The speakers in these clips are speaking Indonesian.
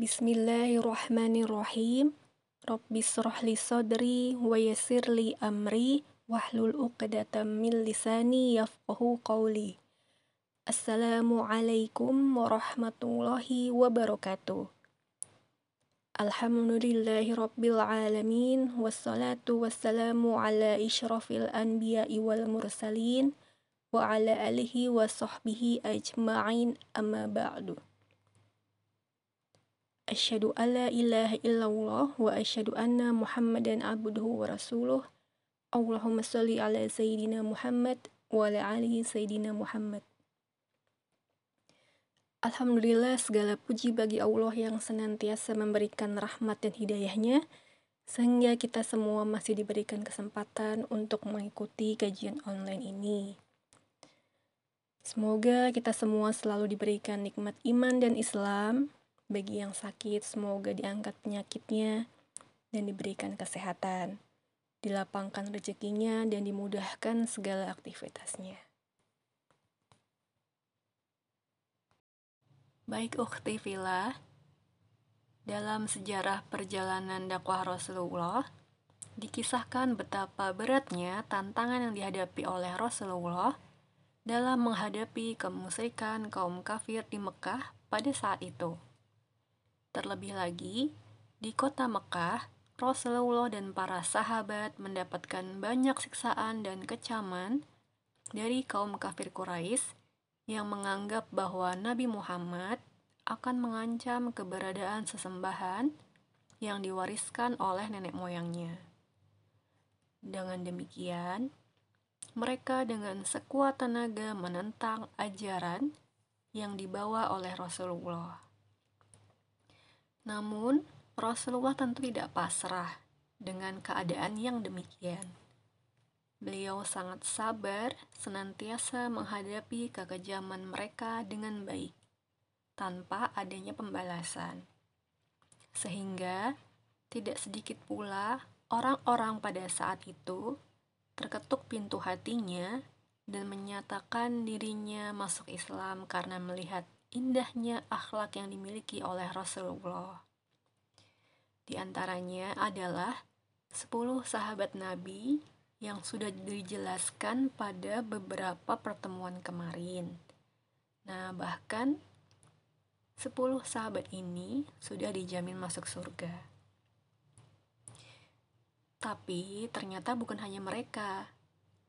بسم الله الرحمن الرحيم رب اشرح لي صدري ويسر لي أمري واحلل عقدة من لساني يفقه قولي السلام عليكم ورحمة الله وبركاته الحمد لله رب العالمين والصلاة والسلام على إشرف الأنبياء والمرسلين وعلى آله وصحبه أجمعين أما بعد Asyhadu alla ilaha illallah wa asyhadu anna Muhammadan abduhu wa rasuluh. Allahumma salli ala sayyidina Muhammad wa ala alihi sayyidina Muhammad. Alhamdulillah segala puji bagi Allah yang senantiasa memberikan rahmat dan hidayahnya sehingga kita semua masih diberikan kesempatan untuk mengikuti kajian online ini. Semoga kita semua selalu diberikan nikmat iman dan Islam, bagi yang sakit, semoga diangkat penyakitnya dan diberikan kesehatan, dilapangkan rezekinya, dan dimudahkan segala aktivitasnya. Baik ukhti filah, dalam sejarah perjalanan dakwah Rasulullah, dikisahkan betapa beratnya tantangan yang dihadapi oleh Rasulullah dalam menghadapi kemusyrikan kaum kafir di Mekah pada saat itu. Terlebih lagi, di kota Mekah, Rasulullah dan para sahabat mendapatkan banyak siksaan dan kecaman dari kaum kafir Quraisy yang menganggap bahwa Nabi Muhammad akan mengancam keberadaan sesembahan yang diwariskan oleh nenek moyangnya. Dengan demikian, mereka dengan sekuat tenaga menentang ajaran yang dibawa oleh Rasulullah. Namun, Rasulullah tentu tidak pasrah dengan keadaan yang demikian. Beliau sangat sabar, senantiasa menghadapi kekejaman mereka dengan baik, tanpa adanya pembalasan. Sehingga, tidak sedikit pula orang-orang pada saat itu terketuk pintu hatinya dan menyatakan dirinya masuk Islam karena melihat indahnya akhlak yang dimiliki oleh Rasulullah. Di antaranya adalah 10 sahabat Nabi yang sudah dijelaskan pada beberapa pertemuan kemarin. Nah, bahkan 10 sahabat ini sudah dijamin masuk surga. Tapi ternyata bukan hanya mereka.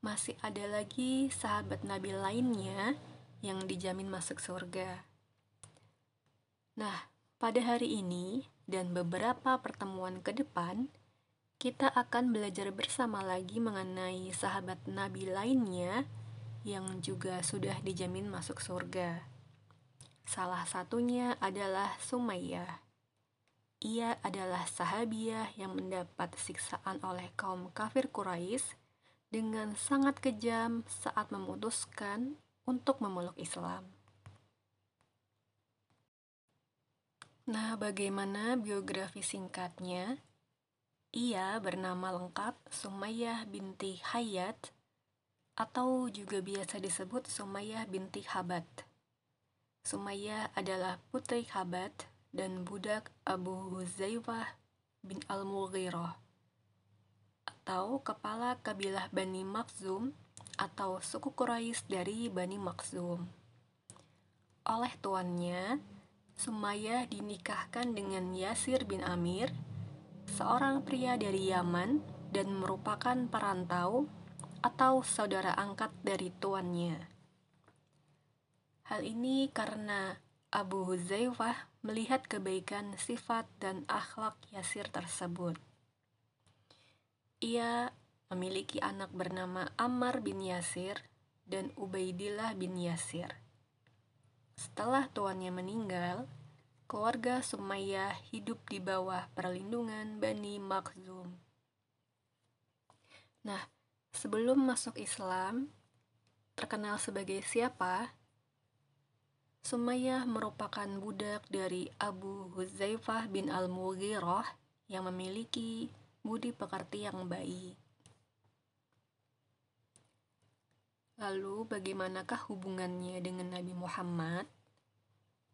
Masih ada lagi sahabat Nabi lainnya yang dijamin masuk surga. Nah, pada hari ini dan beberapa pertemuan ke depan, kita akan belajar bersama lagi mengenai sahabat Nabi lainnya yang juga sudah dijamin masuk surga. Salah satunya adalah Sumayyah. Ia adalah sahabiah yang mendapat siksaan oleh kaum kafir Quraisy dengan sangat kejam saat memutuskan untuk memeluk Islam. Nah, bagaimana biografi singkatnya? Ia bernama lengkap Sumayyah binti Hayat atau juga biasa disebut Sumayyah binti Habat. Sumayyah adalah putri Habat dan budak Abu Huzaifah bin Al-Mughirah atau kepala kabilah Bani Makhzum atau suku Quraisy dari Bani Makhzum. Oleh tuannya, Sumayyah dinikahkan dengan Yasir bin Amir, seorang pria dari Yaman dan merupakan perantau atau saudara angkat dari tuannya. Hal ini karena Abu Huzaifah melihat kebaikan sifat dan akhlak Yasir tersebut. Ia memiliki anak bernama Ammar bin Yasir dan Ubaidillah bin Yasir. Setelah tuannya meninggal, keluarga Sumayyah hidup di bawah perlindungan Bani Makhzum. Nah, sebelum masuk Islam, terkenal sebagai siapa? Sumayyah merupakan budak dari Abu Huzaifah bin Al-Mughirah yang memiliki budi pekerti yang baik. Lalu bagaimanakah hubungannya dengan Nabi Muhammad?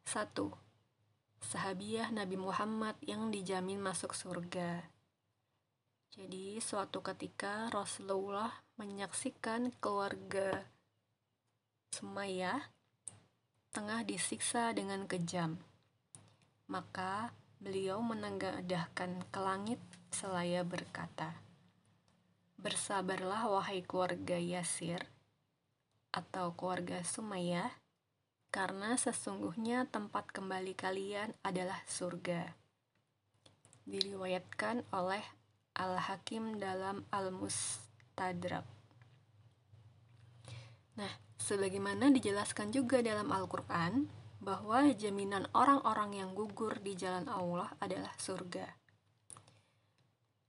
1. sahabiah Nabi Muhammad yang dijamin masuk surga. Jadi, suatu ketika Rasulullah menyaksikan keluarga Sumayyah tengah disiksa dengan kejam. Maka beliau menengadahkan ke langit selaya berkata, Bersabarlah wahai keluarga Yasir atau keluarga Sumayyah, karena sesungguhnya tempat kembali kalian adalah surga. Diriwayatkan oleh Al-Hakim dalam Al-Mustadrak. Nah, sebagaimana dijelaskan juga dalam Al-Quran, bahwa jaminan orang-orang yang gugur di jalan Allah adalah surga.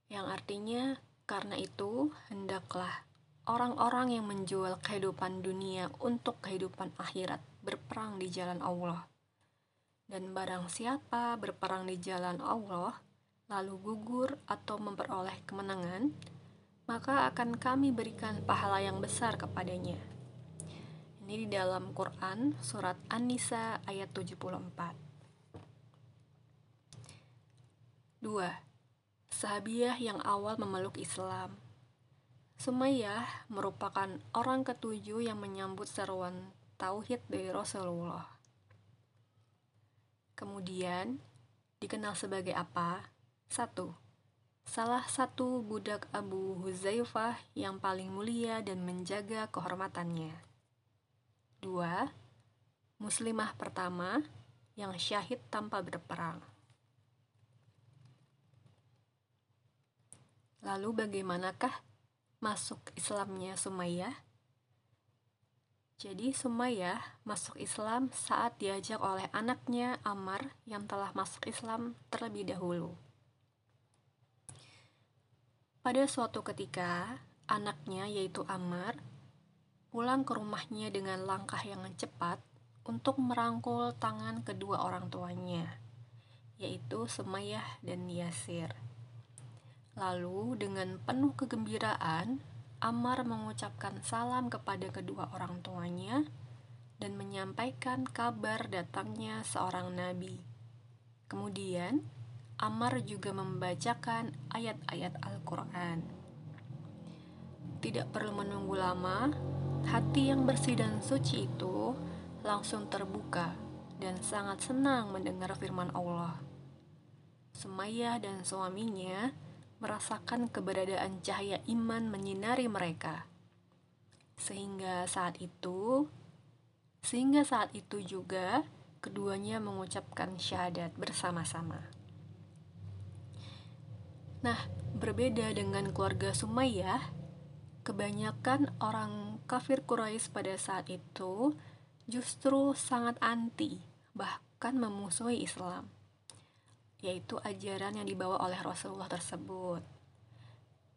Yang artinya, karena itu, hendaklah orang-orang yang menjual kehidupan dunia untuk kehidupan akhirat berperang di jalan Allah. Dan barang siapa berperang di jalan Allah, lalu gugur atau memperoleh kemenangan, maka akan kami berikan pahala yang besar kepadanya. Ini di dalam Quran surat An-Nisa ayat 74. 2 sahabiah yang awal memeluk Islam. Sumayyah merupakan orang ketujuh yang menyambut seruan tauhid dari Rasulullah. Kemudian, dikenal sebagai apa? Satu, salah satu budak Abu Huzaifah yang paling mulia dan menjaga kehormatannya. Dua, muslimah pertama yang syahid tanpa berperang. Lalu bagaimanakah masuk Islamnya Sumayyah? Jadi Sumayyah masuk Islam saat diajak oleh anaknya Amar yang telah masuk Islam terlebih dahulu. Pada suatu ketika, anaknya yaitu Amar pulang ke rumahnya dengan langkah yang cepat untuk merangkul tangan kedua orang tuanya, yaitu Sumayyah dan Yasir. Lalu dengan penuh kegembiraan, Ammar mengucapkan salam kepada kedua orang tuanya dan menyampaikan kabar datangnya seorang nabi. Kemudian, Ammar juga membacakan ayat-ayat Al-Quran. Tidak perlu menunggu lama, hati yang bersih dan suci itu langsung terbuka dan sangat senang mendengar firman Allah. Sumayyah dan suaminya merasakan keberadaan cahaya iman menyinari mereka. Sehingga saat itu, sehingga saat itu juga keduanya mengucapkan syahadat bersama-sama. Nah, berbeda dengan keluarga Sumayyah, kebanyakan orang kafir Quraisy pada saat itu justru sangat anti, bahkan memusuhi Islam yaitu ajaran yang dibawa oleh Rasulullah tersebut.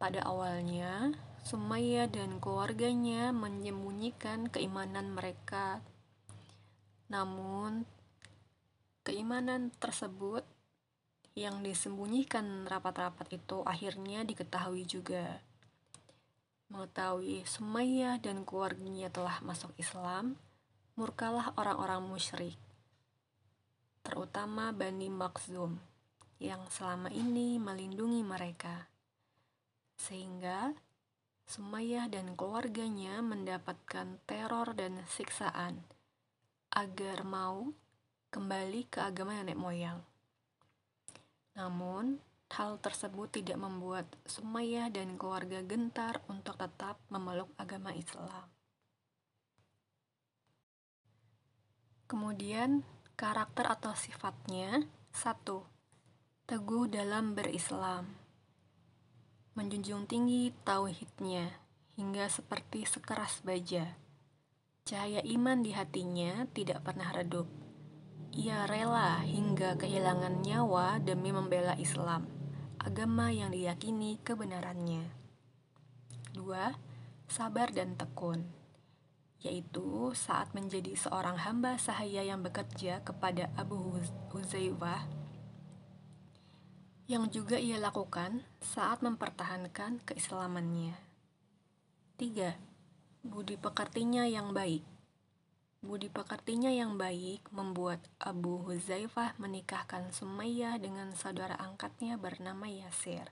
Pada awalnya, Sumayyah dan keluarganya menyembunyikan keimanan mereka. Namun, keimanan tersebut yang disembunyikan rapat-rapat itu akhirnya diketahui juga. Mengetahui Sumayyah dan keluarganya telah masuk Islam, murkalah orang-orang musyrik, terutama Bani Makhzum yang selama ini melindungi mereka. Sehingga Sumayyah dan keluarganya mendapatkan teror dan siksaan agar mau kembali ke agama nenek moyang. Namun, hal tersebut tidak membuat Sumayyah dan keluarga gentar untuk tetap memeluk agama Islam. Kemudian, karakter atau sifatnya satu teguh dalam berislam, menjunjung tinggi tauhidnya hingga seperti sekeras baja. Cahaya iman di hatinya tidak pernah redup. Ia rela hingga kehilangan nyawa demi membela Islam, agama yang diyakini kebenarannya. Dua, sabar dan tekun, yaitu saat menjadi seorang hamba sahaya yang bekerja kepada Abu Huzaifah yang juga ia lakukan saat mempertahankan keislamannya. 3. Budi pekertinya yang baik Budi pekertinya yang baik membuat Abu Huzaifah menikahkan Sumayyah dengan saudara angkatnya bernama Yasir,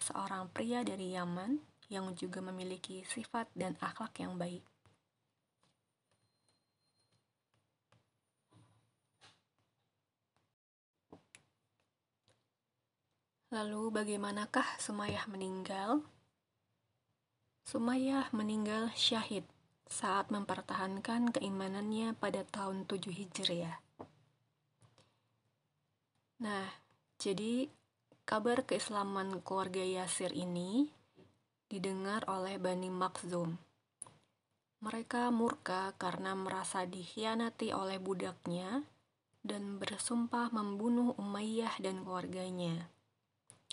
seorang pria dari Yaman yang juga memiliki sifat dan akhlak yang baik. Lalu bagaimanakah Sumayyah meninggal? Sumayyah meninggal syahid saat mempertahankan keimanannya pada tahun 7 Hijriah. Nah, jadi kabar keislaman keluarga Yasir ini didengar oleh Bani Makhzum. Mereka murka karena merasa dikhianati oleh budaknya dan bersumpah membunuh Umayyah dan keluarganya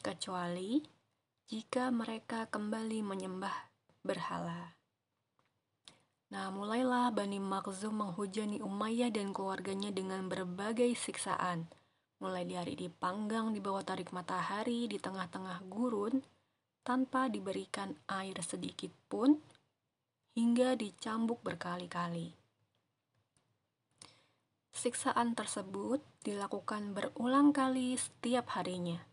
kecuali jika mereka kembali menyembah berhala. Nah, mulailah Bani Makhzum menghujani Umayyah dan keluarganya dengan berbagai siksaan, mulai dari dipanggang di bawah tarik matahari di tengah-tengah gurun, tanpa diberikan air sedikit pun, hingga dicambuk berkali-kali. Siksaan tersebut dilakukan berulang kali setiap harinya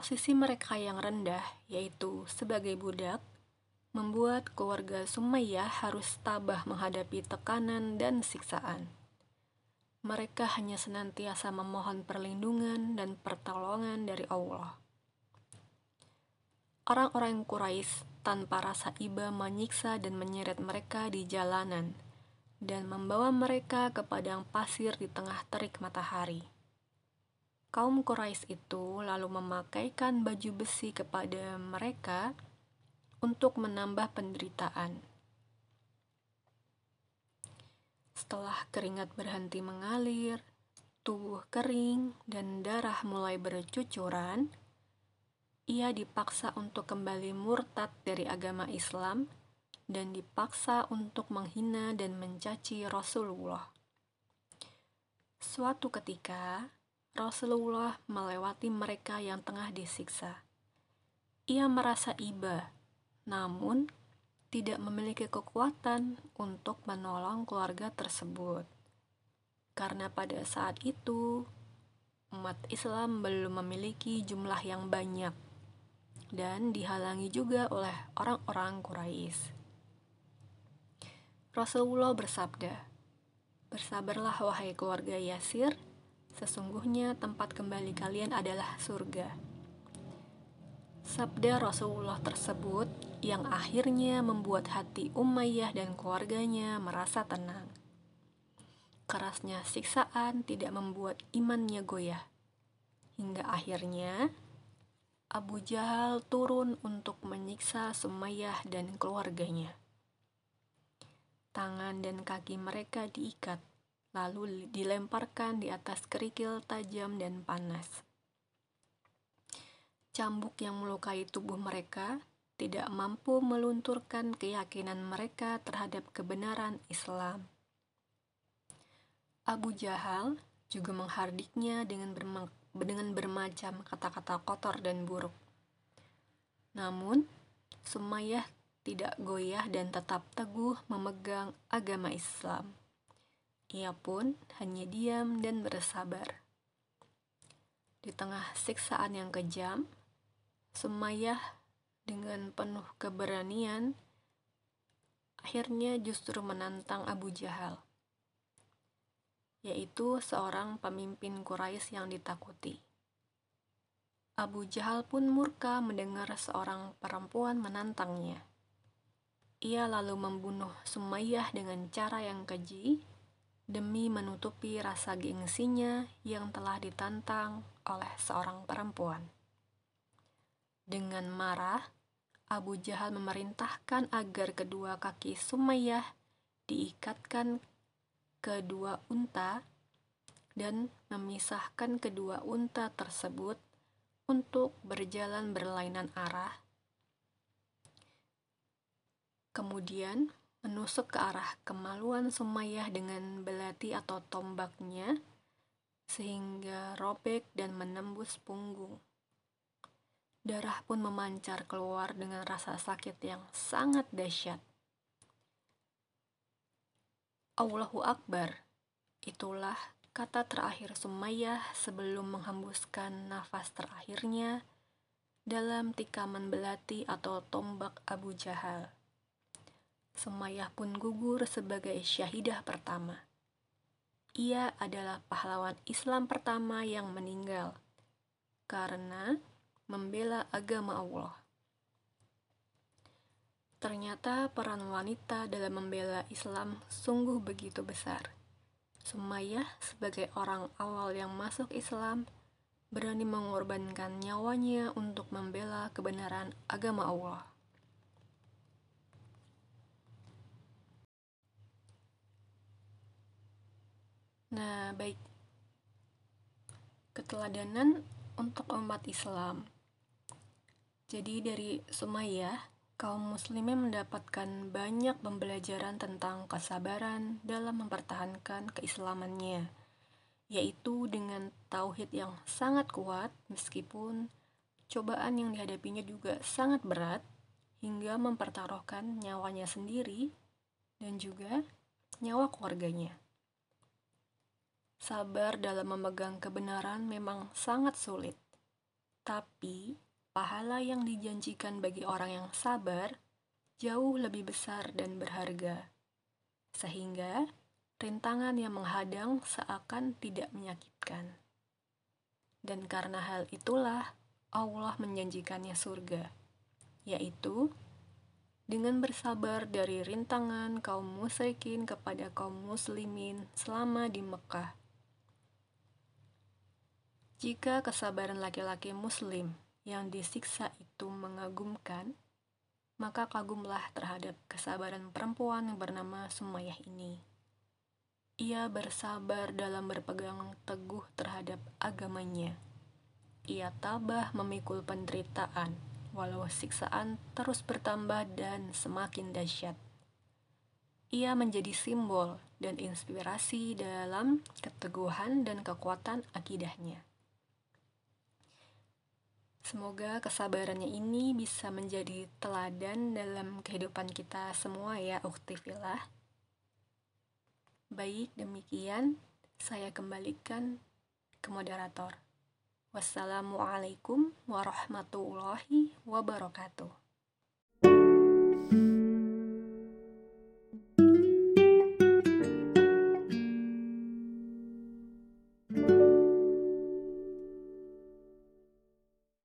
Posisi mereka yang rendah, yaitu sebagai budak, membuat keluarga Sumayyah harus tabah menghadapi tekanan dan siksaan. Mereka hanya senantiasa memohon perlindungan dan pertolongan dari Allah. Orang-orang Quraisy tanpa rasa iba menyiksa dan menyeret mereka di jalanan dan membawa mereka ke padang pasir di tengah terik matahari kaum Quraisy itu lalu memakaikan baju besi kepada mereka untuk menambah penderitaan. Setelah keringat berhenti mengalir, tubuh kering, dan darah mulai bercucuran, ia dipaksa untuk kembali murtad dari agama Islam dan dipaksa untuk menghina dan mencaci Rasulullah. Suatu ketika, Rasulullah melewati mereka yang tengah disiksa. Ia merasa iba, namun tidak memiliki kekuatan untuk menolong keluarga tersebut. Karena pada saat itu, umat Islam belum memiliki jumlah yang banyak dan dihalangi juga oleh orang-orang Quraisy. Rasulullah bersabda, "Bersabarlah wahai keluarga Yasir, Sesungguhnya tempat kembali kalian adalah surga. Sabda Rasulullah tersebut yang akhirnya membuat hati Umayyah dan keluarganya merasa tenang. Kerasnya siksaan tidak membuat imannya goyah. Hingga akhirnya Abu Jahal turun untuk menyiksa Sumayyah dan keluarganya. Tangan dan kaki mereka diikat lalu dilemparkan di atas kerikil tajam dan panas. Cambuk yang melukai tubuh mereka tidak mampu melunturkan keyakinan mereka terhadap kebenaran Islam. Abu Jahal juga menghardiknya dengan, dengan bermacam kata-kata kotor dan buruk. Namun, Sumayyah tidak goyah dan tetap teguh memegang agama Islam. Ia pun hanya diam dan bersabar. Di tengah siksaan yang kejam, Sumayyah dengan penuh keberanian akhirnya justru menantang Abu Jahal, yaitu seorang pemimpin Quraisy yang ditakuti. Abu Jahal pun murka mendengar seorang perempuan menantangnya. Ia lalu membunuh Sumayyah dengan cara yang keji demi menutupi rasa gengsinya yang telah ditantang oleh seorang perempuan. Dengan marah, Abu Jahal memerintahkan agar kedua kaki Sumayyah diikatkan ke dua unta dan memisahkan kedua unta tersebut untuk berjalan berlainan arah. Kemudian menusuk ke arah kemaluan Sumayyah dengan belati atau tombaknya sehingga robek dan menembus punggung. Darah pun memancar keluar dengan rasa sakit yang sangat dahsyat. Allahu Akbar. Itulah kata terakhir Sumayyah sebelum menghembuskan nafas terakhirnya dalam tikaman belati atau tombak Abu Jahal. Sumayyah pun gugur sebagai syahidah pertama. Ia adalah pahlawan Islam pertama yang meninggal karena membela agama Allah. Ternyata peran wanita dalam membela Islam sungguh begitu besar. Sumayyah sebagai orang awal yang masuk Islam berani mengorbankan nyawanya untuk membela kebenaran agama Allah. Nah, baik. Keteladanan untuk umat Islam. Jadi dari Sumayyah, kaum muslimin mendapatkan banyak pembelajaran tentang kesabaran dalam mempertahankan keislamannya, yaitu dengan tauhid yang sangat kuat meskipun cobaan yang dihadapinya juga sangat berat hingga mempertaruhkan nyawanya sendiri dan juga nyawa keluarganya. Sabar dalam memegang kebenaran memang sangat sulit, tapi pahala yang dijanjikan bagi orang yang sabar jauh lebih besar dan berharga, sehingga rintangan yang menghadang seakan tidak menyakitkan. Dan karena hal itulah Allah menjanjikannya surga, yaitu dengan bersabar dari rintangan kaum musyrikin kepada kaum muslimin selama di Mekah. Jika kesabaran laki-laki muslim yang disiksa itu mengagumkan, maka kagumlah terhadap kesabaran perempuan yang bernama Sumayyah ini. Ia bersabar dalam berpegang teguh terhadap agamanya. Ia tabah memikul penderitaan, walau siksaan terus bertambah dan semakin dahsyat. Ia menjadi simbol dan inspirasi dalam keteguhan dan kekuatan akidahnya. Semoga kesabarannya ini bisa menjadi teladan dalam kehidupan kita semua ya, uktifillah. Baik, demikian saya kembalikan ke moderator. Wassalamualaikum warahmatullahi wabarakatuh.